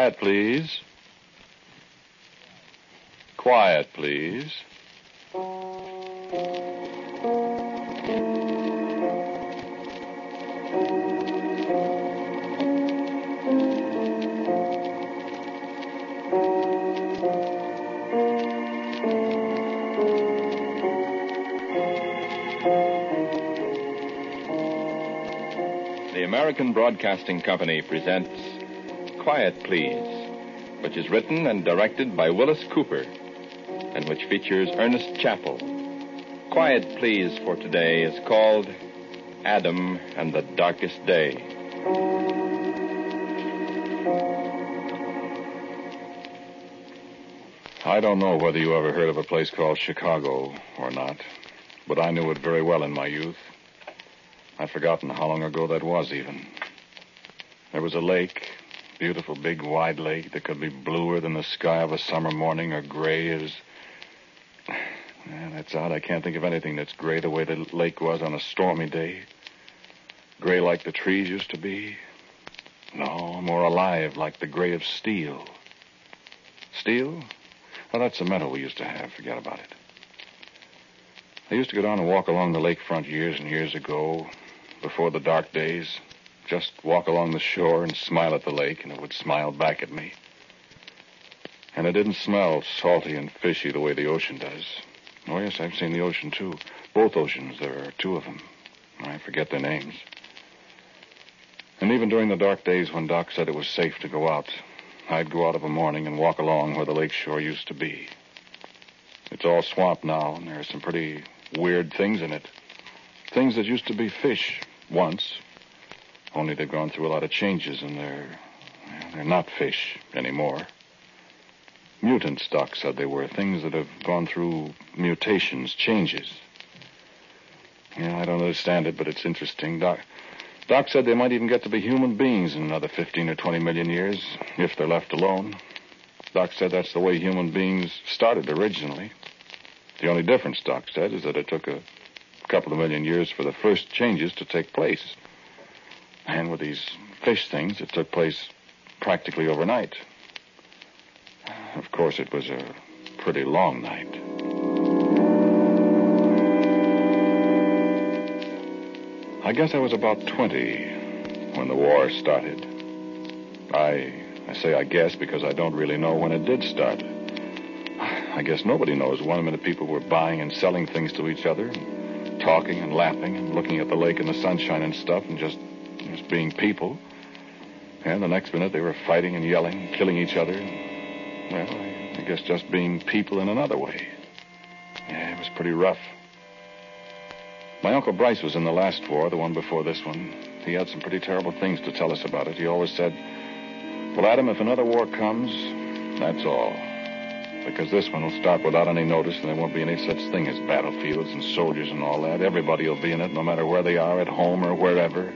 Quiet, please. Quiet, please. The American Broadcasting Company presents Quiet Please, which is written and directed by Willis Cooper and which features Ernest Chappell. Quiet Please for today is called Adam and the Darkest Day. I don't know whether you ever heard of a place called Chicago or not, but I knew it very well in my youth. I've forgotten how long ago that was, even. There was a lake, beautiful big wide lake that could be bluer than the sky of a summer morning or gray as. Yeah, that's odd. I can't think of anything that's gray the way the lake was on a stormy day. Gray like the trees used to be. No, more alive like the gray of steel. Steel? Well, that's the metal we used to have. Forget about it. I used to go down and walk along the lakefront years and years ago, before the dark days. Just walk along the shore and smile at the lake, and it would smile back at me. And it didn't smell salty and fishy the way the ocean does. Oh, yes, I've seen the ocean, too. Both oceans. There are two of them. I forget their names. And even during the dark days when Doc said it was safe to go out, I'd go out of a morning and walk along where the lake shore used to be. It's all swamp now, and there are some pretty weird things in it. Things that used to be fish once, only they've gone through a lot of changes, and they're they're not fish anymore. Mutant stock said they were things that have gone through mutations, changes. Yeah, I don't understand it, but it's interesting. Doc, Doc said they might even get to be human beings in another 15 or 20 million years, if they're left alone. Doc said that's the way human beings started originally. The only difference, Doc said, is that it took a couple of million years for the first changes to take place. And with these fish things, it took place practically overnight. Of course, it was a pretty long night. I guess I was about 20 when the war started. I, I say I guess because I don't really know when it did start. I guess nobody knows. One minute people were buying and selling things to each other, and talking and laughing and looking at the lake and the sunshine and stuff, and just, just being people. And the next minute they were fighting and yelling, killing each other. Well, I guess just being people in another way. Yeah, it was pretty rough. My Uncle Bryce was in the last war, the one before this one. He had some pretty terrible things to tell us about it. He always said, Well, Adam, if another war comes, that's all. Because this one will start without any notice, and there won't be any such thing as battlefields and soldiers and all that. Everybody will be in it, no matter where they are, at home or wherever.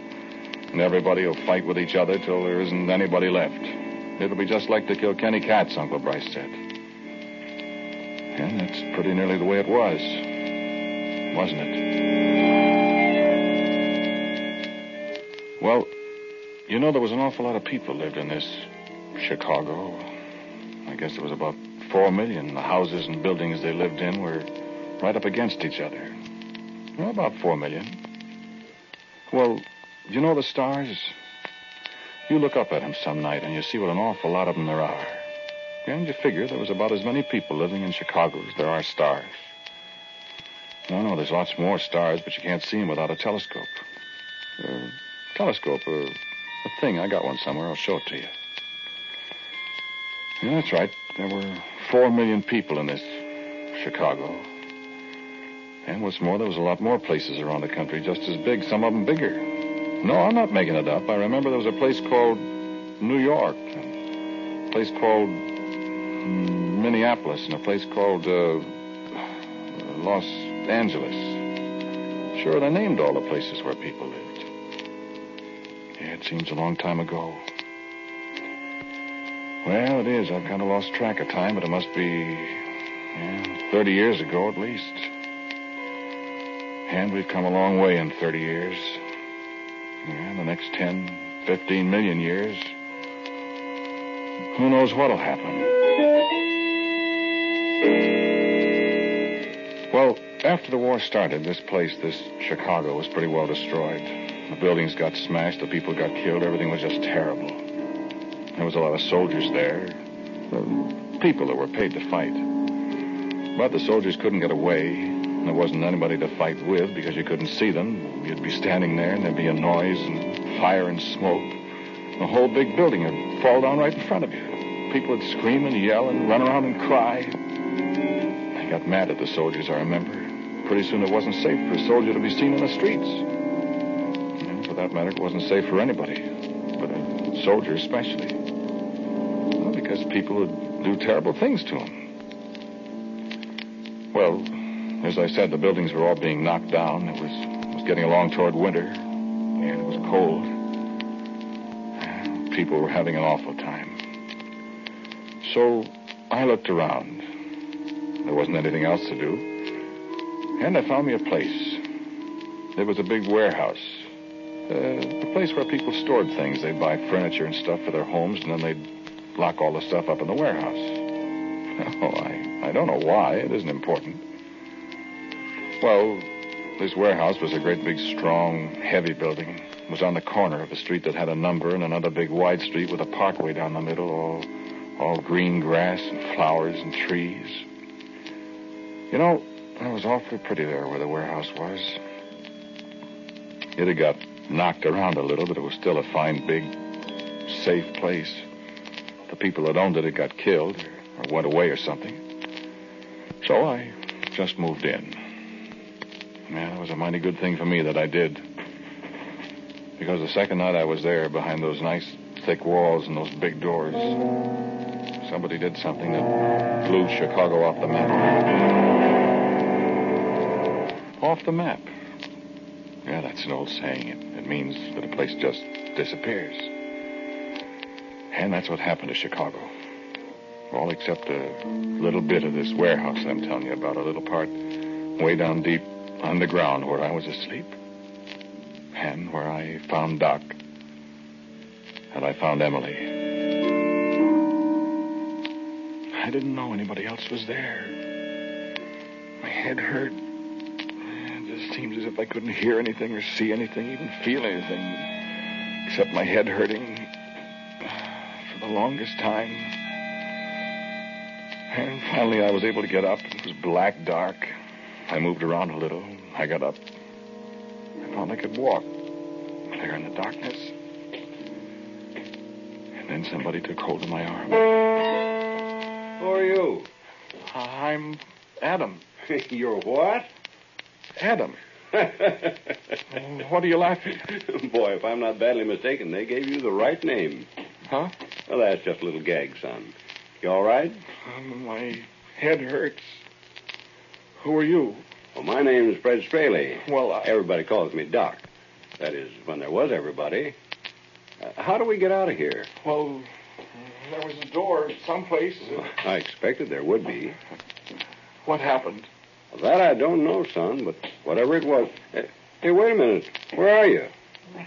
And everybody will fight with each other till there isn't anybody left. It'll be just like the Kilkenny Cats, Uncle Bryce said. And that's pretty nearly the way it was, wasn't it? Well, you know, there was an awful lot of people lived in this Chicago. I guess there was about four million. The houses and buildings they lived in were right up against each other. Well, about four million. Well, you know the stars? You look up at them some night and you see what an awful lot of them there are. And you figure there was about as many people living in Chicago as there are stars. No, no, there's lots more stars, but you can't see them without a telescope. A telescope, a, a thing. I got one somewhere. I'll show it to you. Yeah, that's right. There were four million people in this Chicago. And what's more, there was a lot more places around the country just as big, some of them bigger. No, I'm not making it up. I remember there was a place called New York, a place called Minneapolis, and a place called uh, Los Angeles. Sure, they named all the places where people lived. Yeah, it seems a long time ago. Well, it is. I've kind of lost track of time, but it must be yeah, 30 years ago at least. And we've come a long way in 30 years. Yeah, the next 10, 15 million years, who knows what'll happen. Well, after the war started, this place, this Chicago, was pretty well destroyed. The buildings got smashed, the people got killed, everything was just terrible. There was a lot of soldiers there, the people that were paid to fight. But the soldiers couldn't get away. There wasn't anybody to fight with because you couldn't see them. You'd be standing there and there'd be a noise and fire and smoke. The whole big building would fall down right in front of you. People would scream and yell and run around and cry. I got mad at the soldiers, I remember. Pretty soon it wasn't safe for a soldier to be seen in the streets. And for that matter, it wasn't safe for anybody, but a soldier especially. Well, because people would do terrible things to him. Well, as I said, the buildings were all being knocked down. It was, it was getting along toward winter, and it was cold. People were having an awful time. So I looked around. There wasn't anything else to do. And I found me a place. There was a big warehouse. Uh, place where people stored things. They'd buy furniture and stuff for their homes, and then they'd lock all the stuff up in the warehouse. Oh, I, I don't know why. It isn't important. Well, this warehouse was a great big, strong, heavy building. It was on the corner of a street that had a number and another big wide street with a parkway down the middle, all, all green grass and flowers and trees. You know, it was awfully pretty there where the warehouse was. It had got knocked around a little, but it was still a fine, big, safe place. The people that owned it had got killed or went away or something. So I just moved in. Yeah, it was a mighty good thing for me that I did. Because the second night I was there behind those nice thick walls and those big doors, somebody did something that blew Chicago off the map. Off the map. Yeah, that's an old saying. It, it means that a place just disappears. And that's what happened to Chicago. All except a little bit of this warehouse I'm telling you about, a little part way down deep underground where I was asleep. And where I found Doc. And I found Emily. I didn't know anybody else was there. My head hurt. It just seems as if I couldn't hear anything or see anything, even feel anything, except my head hurting for the longest time. And finally, I was able to get up. It was black dark. I moved around a little. I got up. I found I could walk there in the darkness. And then somebody took hold of my arm. Who are you? I'm Adam. You're what? Adam. what are you laughing? at? Boy, if I'm not badly mistaken, they gave you the right name. Huh? Well, that's just a little gag, son. You all right? Um, my head hurts. Who are you? Well, my name's Fred Straley. Well, I... Everybody calls me Doc. That is, when there was everybody. Uh, how do we get out of here? Well, there was a door someplace. I expected there would be. What happened? Well, that I don't know, son, but whatever it was. Uh, Hey, wait a minute. Where are you?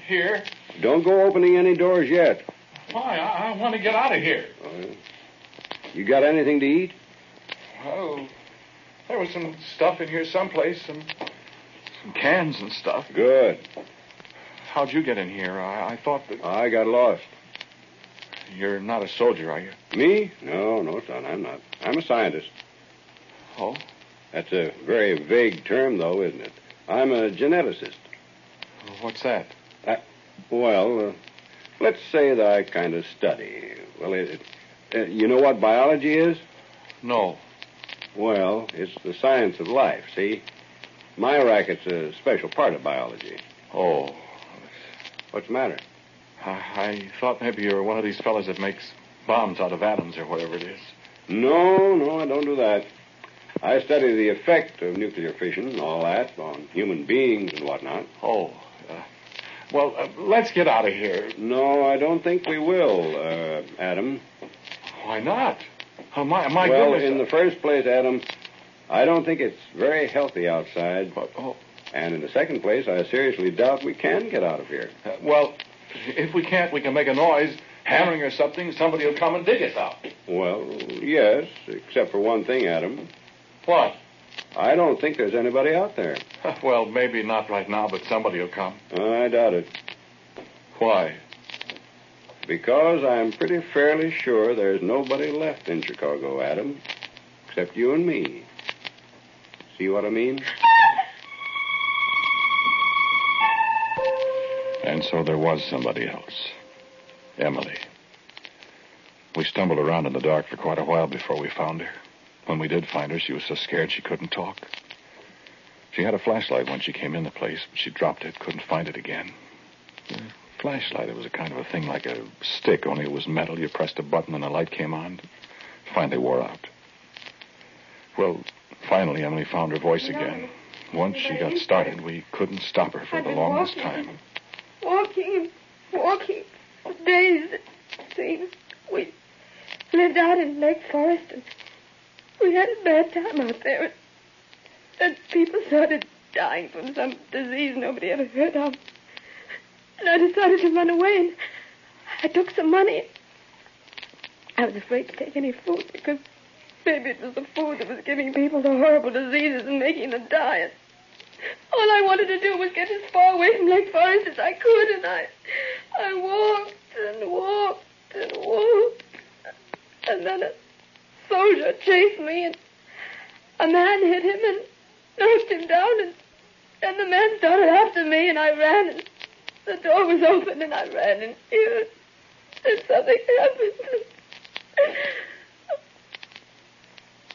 Here. Don't go opening any doors yet. Why? I, I want to get out of here. Uh, you got anything to eat? Well, there was some stuff in here someplace, some, some cans and stuff. Good. How'd you get in here? I, I thought that I got lost. you're not a soldier, are you? Me? No, no, son, I'm not. I'm a scientist. Oh, That's a very vague term, though, isn't it? I'm a geneticist. what's that? Well, uh, let's say that I kind of study. Well, it, uh, you know what biology is? No. Well, it's the science of life, see? My racket's a special part of biology. Oh, What's the matter? I, I thought maybe you were one of these fellas that makes bombs out of atoms or whatever it is. No, no, I don't do that. I study the effect of nuclear fission and all that on human beings and whatnot. Oh. Uh, well, uh, let's get out of here. No, I don't think we will, uh, Adam. Why not? Oh, my, my well, goodness. in the first place, Adam, I don't think it's very healthy outside. But, oh, And in the second place, I seriously doubt we can get out of here. uh, well, if we can't, we can make a noise, hammering or something. Somebody will come and dig us out. Well, yes, except for one thing, Adam. What? I don't think there's anybody out there. Well, maybe not right now, but somebody will come. I doubt it. Why? Because I'm pretty fairly sure there's nobody left in Chicago, Adam, except you and me. See what I mean? And so there was somebody else. Emily. We stumbled around in the dark for quite a while before we found her. When we did find her, she was so scared she couldn't talk. She had a flashlight when she came in the place, but she dropped it, couldn't find it again. The flashlight, it was a kind of a thing like a stick, only it was metal. You pressed a button and the light came on. Finally wore out. Well, finally, Emily found her voice again. Once she got started, we couldn't stop her for the longest time. Walking and walking for days, it seems. We lived out in Lake Forest and we had a bad time out there. And people started dying from some disease nobody ever heard of. And I decided to run away and I took some money. I was afraid to take any food because maybe it was the food that was giving people the horrible diseases and making them die. And all I wanted to do was get as far away from Lake Forest as I could, and I, I walked and walked and walked, and then a soldier chased me, and a man hit him and knocked him down, and then the man started after me, and I ran, and the door was open, and I ran in here, and something happened.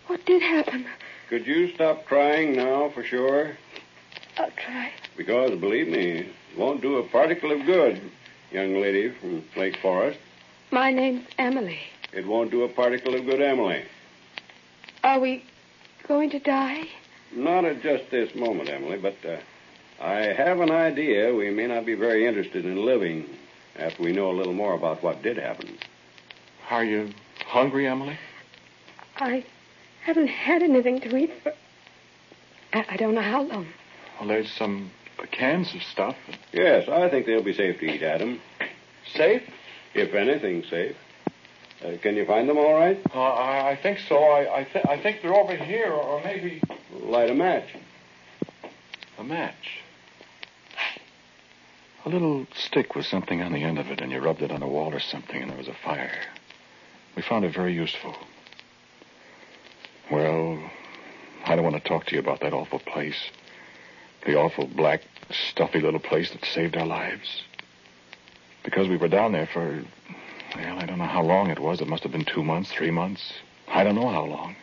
What did happen? Could you stop crying now for sure? I'll try. Because, believe me, it won't do a particle of good, young lady from Lake Forest. My name's Emily. It won't do a particle of good, Emily. Are we going to die? Not at just this moment, Emily, but uh, I have an idea we may not be very interested in living after we know a little more about what did happen. Are you hungry, Emily? I haven't had anything to eat for. I, I don't know how long. Well, there's some cans of stuff. Yes, I think they'll be safe to eat, Adam. Safe? If anything, safe. Uh, can you find them all right? Uh, I, I think so. I I, th- I think they're over here, or maybe Light a match. a match. A little stick with something on the end of it, and you rubbed it on a wall or something, and there was a fire. We found it very useful. Well, I don't want to talk to you about that awful place. The awful black, stuffy little place that saved our lives. Because we were down there for, well, I don't know how long it was. It must have been two months, three months. I don't know how long.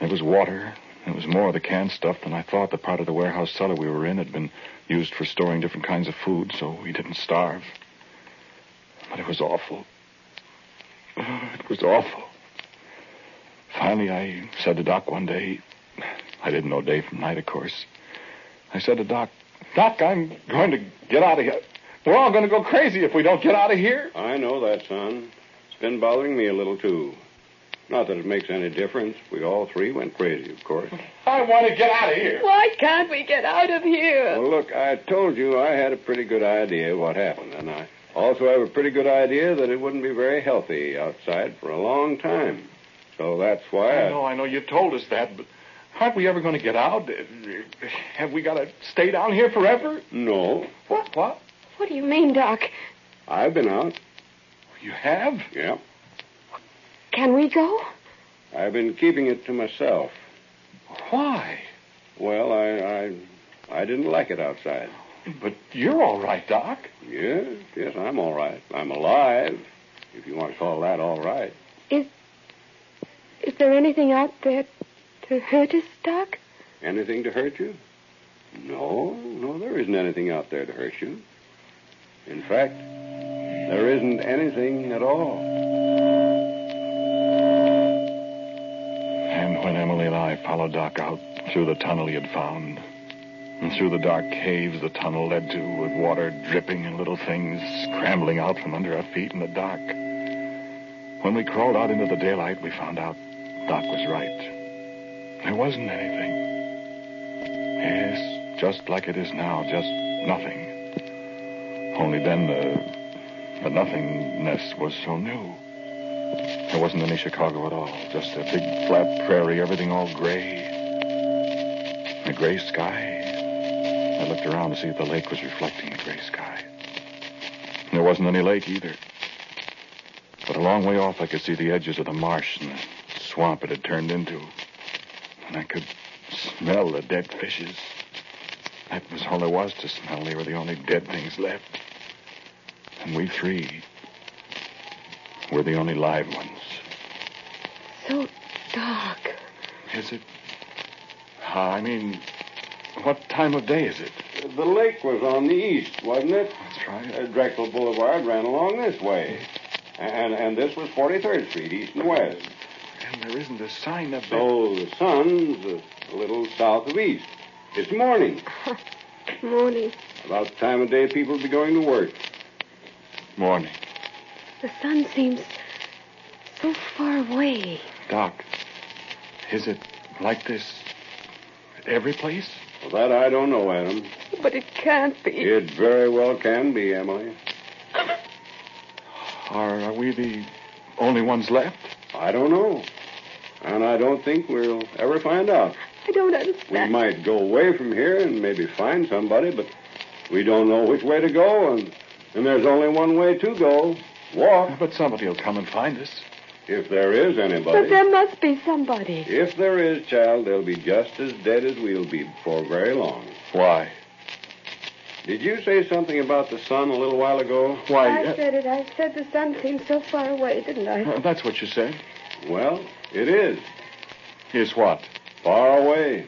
There was water. There was more of the canned stuff than I thought. The part of the warehouse cellar we were in had been used for storing different kinds of food, so we didn't starve. But it was awful. It was awful. Finally, I said to Doc one day, I didn't know day from night, of course. I said to Doc, Doc, I'm going to get out of here. We're all going to go crazy if we don't get out of here. I know that, son. It's been bothering me a little, too. Not that it makes any difference. We all three went crazy, of course. I want to get out of here. Why can't we get out of here? Well, look, I told you I had a pretty good idea what happened, and I also have a pretty good idea that it wouldn't be very healthy outside for a long time. So that's why I I. know, I know. You told us that, but aren't we ever going to get out? Have we got to stay down here forever? No, What? What? What do you mean, Doc? I've been out. You have? Yeah. Can we go? I've been keeping it to myself. Why? Well, I, I, I didn't like it outside. But you're all right, Doc. Yes, yes, I'm all right. I'm alive, if you want to call that all right. Is is there anything out there to hurt us, Doc? Anything to hurt you? No, no, there isn't anything out there to hurt you. In fact, there isn't anything at all. I followed Doc out through the tunnel he had found, and through the dark caves the tunnel led to, with water dripping and little things scrambling out from under our feet in the dark, when we crawled out into the daylight, we found out Doc was right. There wasn't anything. Yes, just like it is now, just nothing. Only then the, the nothingness was so new. There wasn't any Chicago at all, just a big flat prairie, everything all gray. A gray sky. I looked around to see if the lake was reflecting the gray sky. There wasn't any lake either. But a long way off, I could see the edges of the marsh and the swamp it had turned into. And I could smell the dead fishes. That was all there was to smell. They were the only dead things left. And we three were the only live ones. So dark. Is it? Uh, I mean, what time of day is it? The lake was on the east, wasn't it? That's right. Uh, Drexel Boulevard ran along this way. And, and this was 43rd Street, east and west. And there isn't a sign of it. So the sun's a little south of east. It's morning. Morning. About the time of day people be going to work. Morning. The sun seems so far away. Doc, is it like this every place? Well, that I don't know, Adam. But it can't be. It very well can be, Emily. Are, are we the only ones left? I don't know. And I don't think we'll ever find out. I don't understand. We might go away from here and maybe find somebody, but we don't know which way to go, and, and there's only one way to go. Walk, But somebody will come and find us. if there is anybody. But there must be somebody. If there is, child, they'll be just as dead as we'll be before very long. Why? Did you say something about the sun a little while ago? Why? I uh, said it. I said the sun seemed so far away, didn't I? uh, that's what you said. Well, it is. Is what? Far away.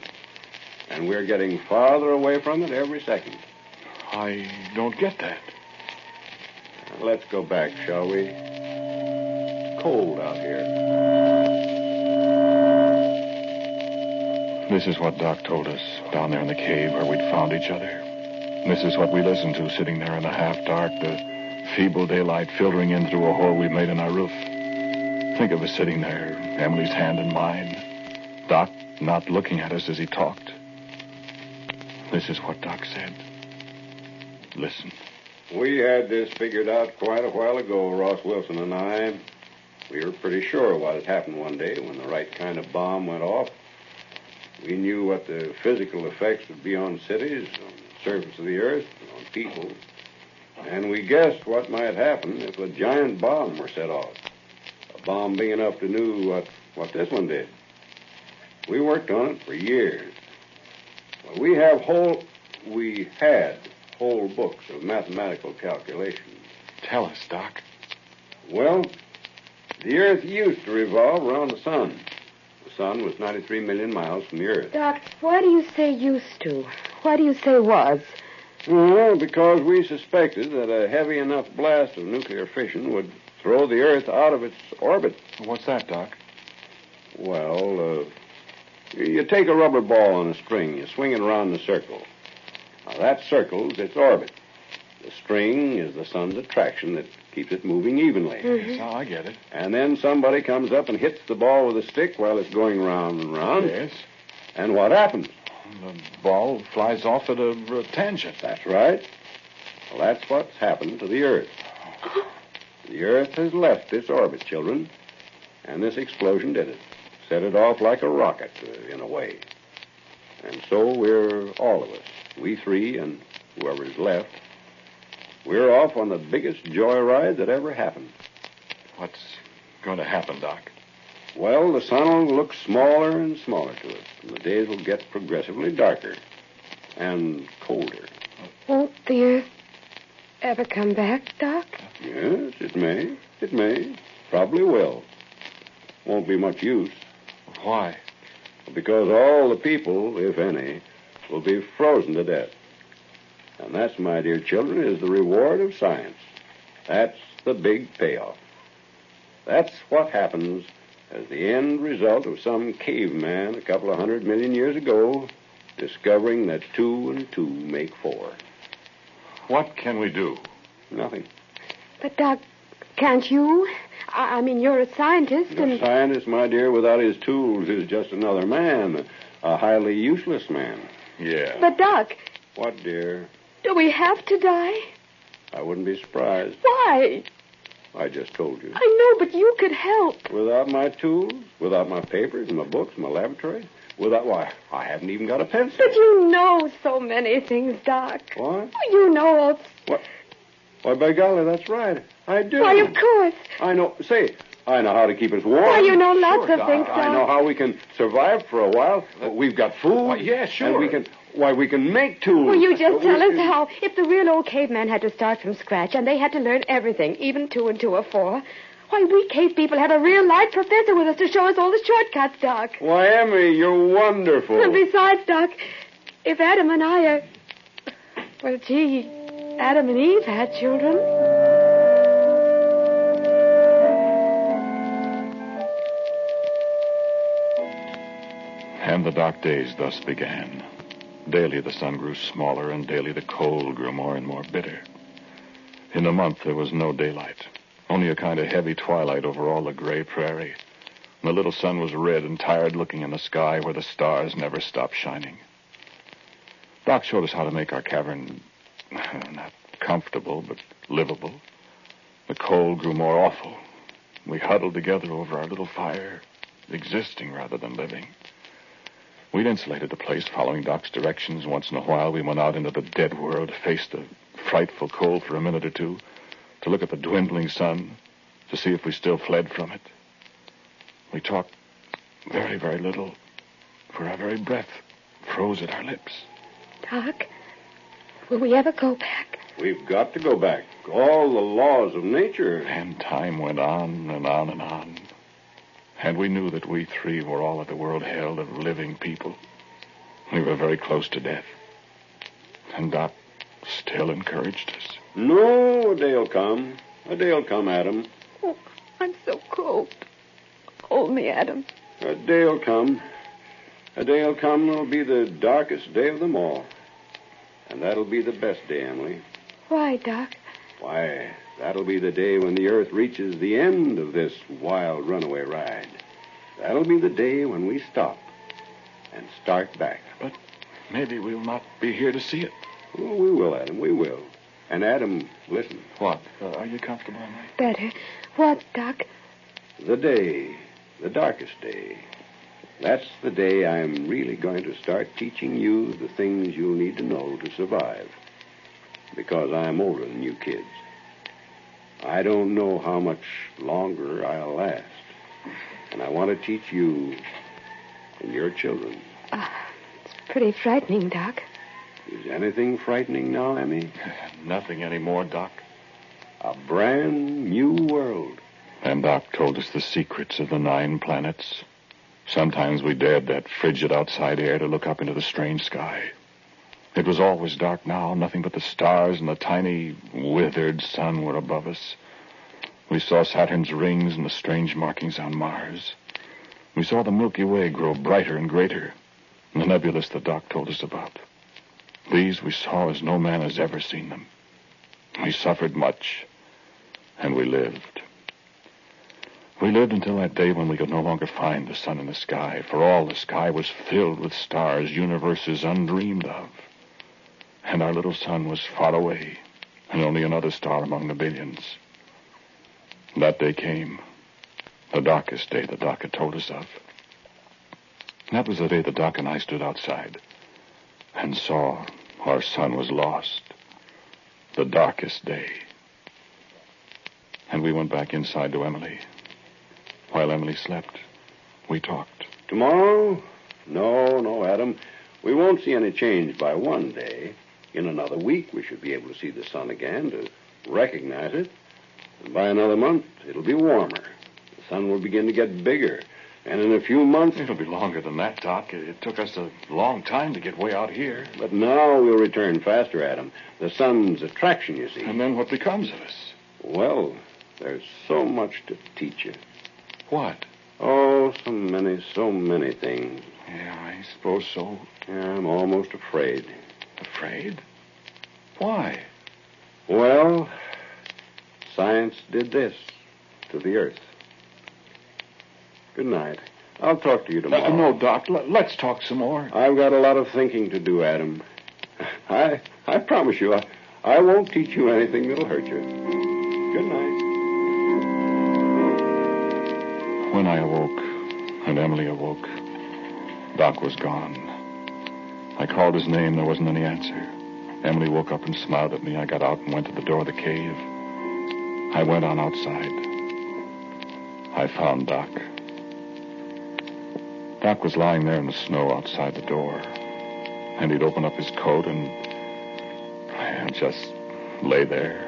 And we're getting farther away from it every second. I don't get that. Let's go back, shall we? It's Cold out here. This is what Doc told us down there in the cave where we'd found each other. This is what we listened to sitting there in the half dark, the feeble daylight filtering in through a hole we made in our roof. Think of us sitting there, Emily's hand in mine. Doc not looking at us as he talked. This is what Doc said. Listen. We had this figured out quite a while ago, Ross Wilson and I. We were pretty sure what had happened one day when the right kind of bomb went off. We knew what the physical effects would be on cities, on the surface of the earth, on people. And we guessed what might happen if a giant bomb were set off. A bomb big enough to do what, what this one did. We worked on it for years. We have whole, we had whole books of mathematical calculations. Tell us, Doc. Well, the Earth used to revolve around the sun. The sun was 93 million miles from the Earth. Doc, why do you say used to? Why do you say was? Well, because we suspected that a heavy enough blast of nuclear fission would throw the Earth out of its orbit. What's that, Doc? Well, uh, you take a rubber ball on a string, you swing it around in a circle. Now, that circles its orbit. The string is the sun's attraction that keeps it moving evenly. Yes, oh, I get it. And then somebody comes up and hits the ball with a stick while it's going round and round. Yes. And what happens? The ball flies off at a, a tangent. That's right. Well, that's what's happened to the Earth. The Earth has left its orbit, children. And this explosion did it. Set it off like a rocket, uh, in a way. And so we're all of us, we three and whoever's left, we're off on the biggest joyride that ever happened. What's going to happen, Doc? Well, the sun will look smaller and smaller to us, and the days will get progressively darker and colder. Won't the Earth ever come back, Doc? Yes, it may. It may. Probably will. Won't be much use, Why? because all the people, if any, will be frozen to death. And that's, my dear children, is the reward of science. That's the big payoff. That's what happens as the end result of some caveman a couple of hundred million years ago discovering that two and two make four. What can we do? Nothing. But, Doc, can't you? I, I mean, you're a scientist, A scientist, my dear, without his tools is just another man, a highly useless man. Yeah. but Doc, What, dear? do we have to die? I wouldn't be surprised. Why? I just told you. I know, but you could help. Without my tools, without my papers, my books, my laboratory, without why, I haven't even got a pencil. But you know so many things, Doc. What? Oh, you know all. Why, by golly, that's right. I do. Why, of course. I know. Say, I know how to keep us warm. Why, you know lots Sure, of Doc. things, I know how we can survive for a while. We've got food. Why, yeah, sure. And we can. Why, we can make tools. Well, you just We tell us can- how. If the real old caveman had to start from scratch and they had to learn everything, even two and two are four, why, we cave people have a real live professor with us to show us all the shortcuts, Doc. Why, Emmy, you're wonderful. And besides, Doc, if Adam and I are. Well, gee, Adam and Eve had children. And the dark days thus began. Daily the sun grew smaller, and daily the cold grew more and more bitter. In a month there was no daylight, only a kind of heavy twilight over all the gray prairie. The little sun was red and tired looking in the sky where the stars never stopped shining. Doc showed us how to make our cavern not comfortable, but livable. The cold grew more awful. We huddled together over our little fire, existing rather than living. We'd insulated the place following Doc's directions. Once in a while, we went out into the dead world, faced the frightful cold for a minute or two, to look at the dwindling sun, to see if we still fled from it. We talked very, very little, for our very breath froze at our lips. Doc, will we ever go back? We've got to go back. All the laws of nature. And time went on and on and on. And we knew that we three were all that the world held of living people. We were very close to death. And Doc still encouraged us. No, a day'll come. A day'll come, Adam. Oh, I'm so cold. Hold me, Adam. A day'll come. A day'll come that'll be the darkest day of them all. And that'll be the best day, Emily. Why, Doc? Why, that'll be the day when the Earth reaches the end of this wild runaway ride. That'll be the day when we stop and start back. But maybe we'll not be here to see it. Oh, we will, Adam. We will. And Adam, listen. What? Uh, are you comfortable, Emily? Better. What, Doc? The day, the darkest day. That's the day I'm really going to start teaching you the things you'll need to know to survive. Because I'm older than you kids. I don't know how much longer I'll last. And I want to teach you and your children. Ah, it's pretty frightening, Doc. Is anything frightening now, Emmy? Nothing anymore, Doc. A brand new world. And Doc told us the secrets of the nine planets. Sometimes we dared that frigid outside air to look up into the strange sky. It was always dark now. Nothing but the stars and the tiny, withered sun were above us. We saw Saturn's rings and the strange markings on Mars. We saw the Milky Way grow brighter and greater, and the nebulas the Doc told us about. These we saw as no man has ever seen them. We suffered much, and we lived. We lived until that day when we could no longer find the sun in the sky, for all the sky was filled with stars, universes undreamed of. And our little sun was far away, and only another star among the billions. That day came, the darkest day the doc had told us of. That was the day the doc and I stood outside and saw our sun was lost. The darkest day. And we went back inside to Emily. While Emily slept, we talked. Tomorrow? No, no, Adam. We won't see any change by one day. In another week, we should be able to see the sun again, to recognize it. And by another month, it'll be warmer. The sun will begin to get bigger. And in a few months. It'll be longer than that, Doc. It, it took us a long time to get way out here. But now we'll return faster, Adam. The sun's attraction, you see. And then what becomes of us? Well, there's so much to teach you. What? Oh, so many, so many things. Yeah, I suppose so. Yeah, I'm almost afraid. Afraid? Why? Well, science did this to the Earth. Good night. I'll talk to you tomorrow. Uh, no, Doc. L- let's talk some more. I've got a lot of thinking to do, Adam. I I promise you, I, I won't teach you anything that'll hurt you. Good night. When I awoke, and Emily awoke, Doc was gone. I called his name. There wasn't any answer. Emily woke up and smiled at me. I got out and went to the door of the cave. I went on outside. I found Doc. Doc was lying there in the snow outside the door. And he'd opened up his coat and I just lay there.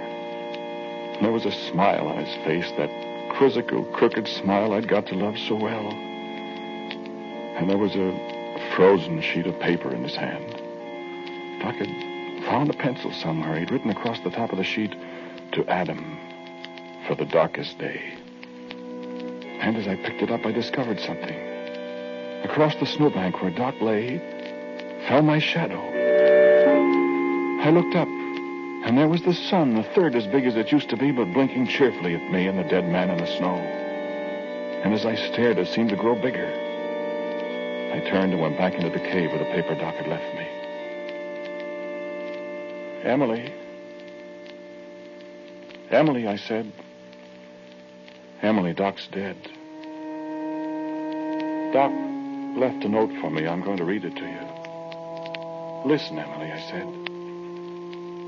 And there was a smile on his face, that quizzical, crooked smile I'd got to love so well. And there was a frozen sheet of paper in his hand. Doc had found a pencil somewhere. He'd written across the top of the sheet, to Adam, for the darkest day. And as I picked it up, I discovered something. Across the snowbank where Doc lay, fell my shadow. I looked up, and there was the sun, a third as big as it used to be, but blinking cheerfully at me and the dead man in the snow. And as I stared, it seemed to grow bigger. I turned and went back into the cave where the paper Doc had left me. Emily. Emily, I said. Emily, Doc's dead. Doc left a note for me. I'm going to read it to you. Listen, Emily, I said,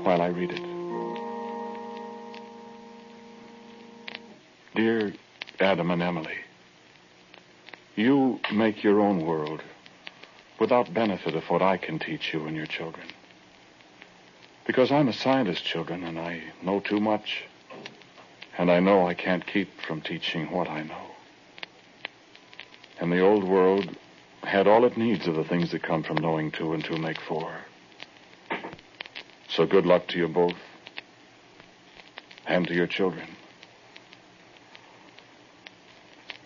while I read it. Dear Adam and Emily, you make your own world without benefit of what I can teach you and your children. Because I'm a scientist, children, and I know too much. And I know I can't keep from teaching what I know. And the old world had all it needs of the things that come from knowing two and two make four. So good luck to you both. And to your children.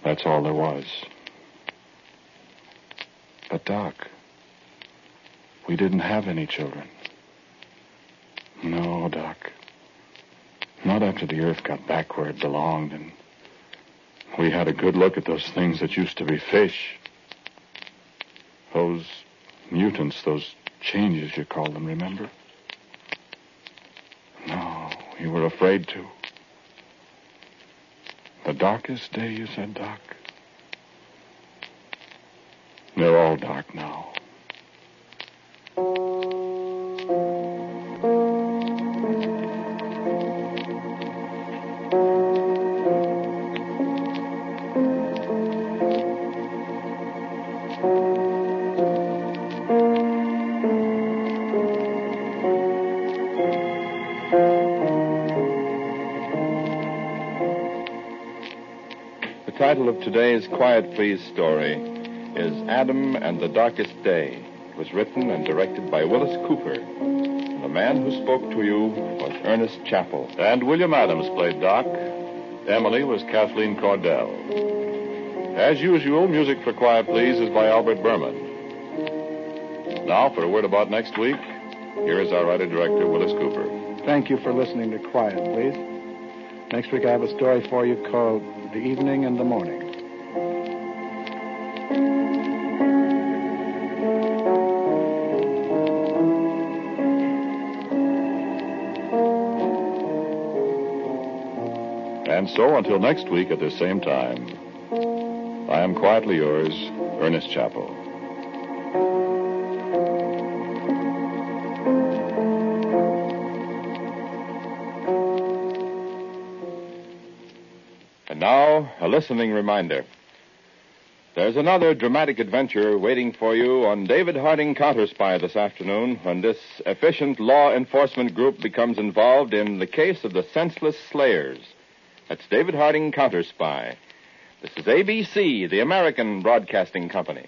That's all there was. But, Doc, we didn't have any children. No, Doc. Not after the Earth got back where it belonged and we had a good look at those things that used to be fish. Those mutants, those changes you called them, remember? No, you were afraid to. The darkest day, you said, Doc? They're all dark now. Title of today's Quiet Please story is Adam and the Darkest Day. It was written and directed by Willis Cooper. The man who spoke to you was Ernest Chappell. And William Adams played Doc. Emily was Kathleen Cordell. As usual, music for Quiet Please is by Albert Buhrman. Now, for a word about next week, here is our writer director, Willis Cooper. Thank you for listening to Quiet, please. Next week I have a story for you called The Evening and the Morning. And so, until next week at this same time, I am quietly yours, Ernest Chappell. Now, a listening reminder. There's another dramatic adventure waiting for you on David Harding Counter Spy this afternoon when this efficient law enforcement group becomes involved in the case of the senseless slayers. That's David Harding Counter Spy. This is ABC, the American Broadcasting Company.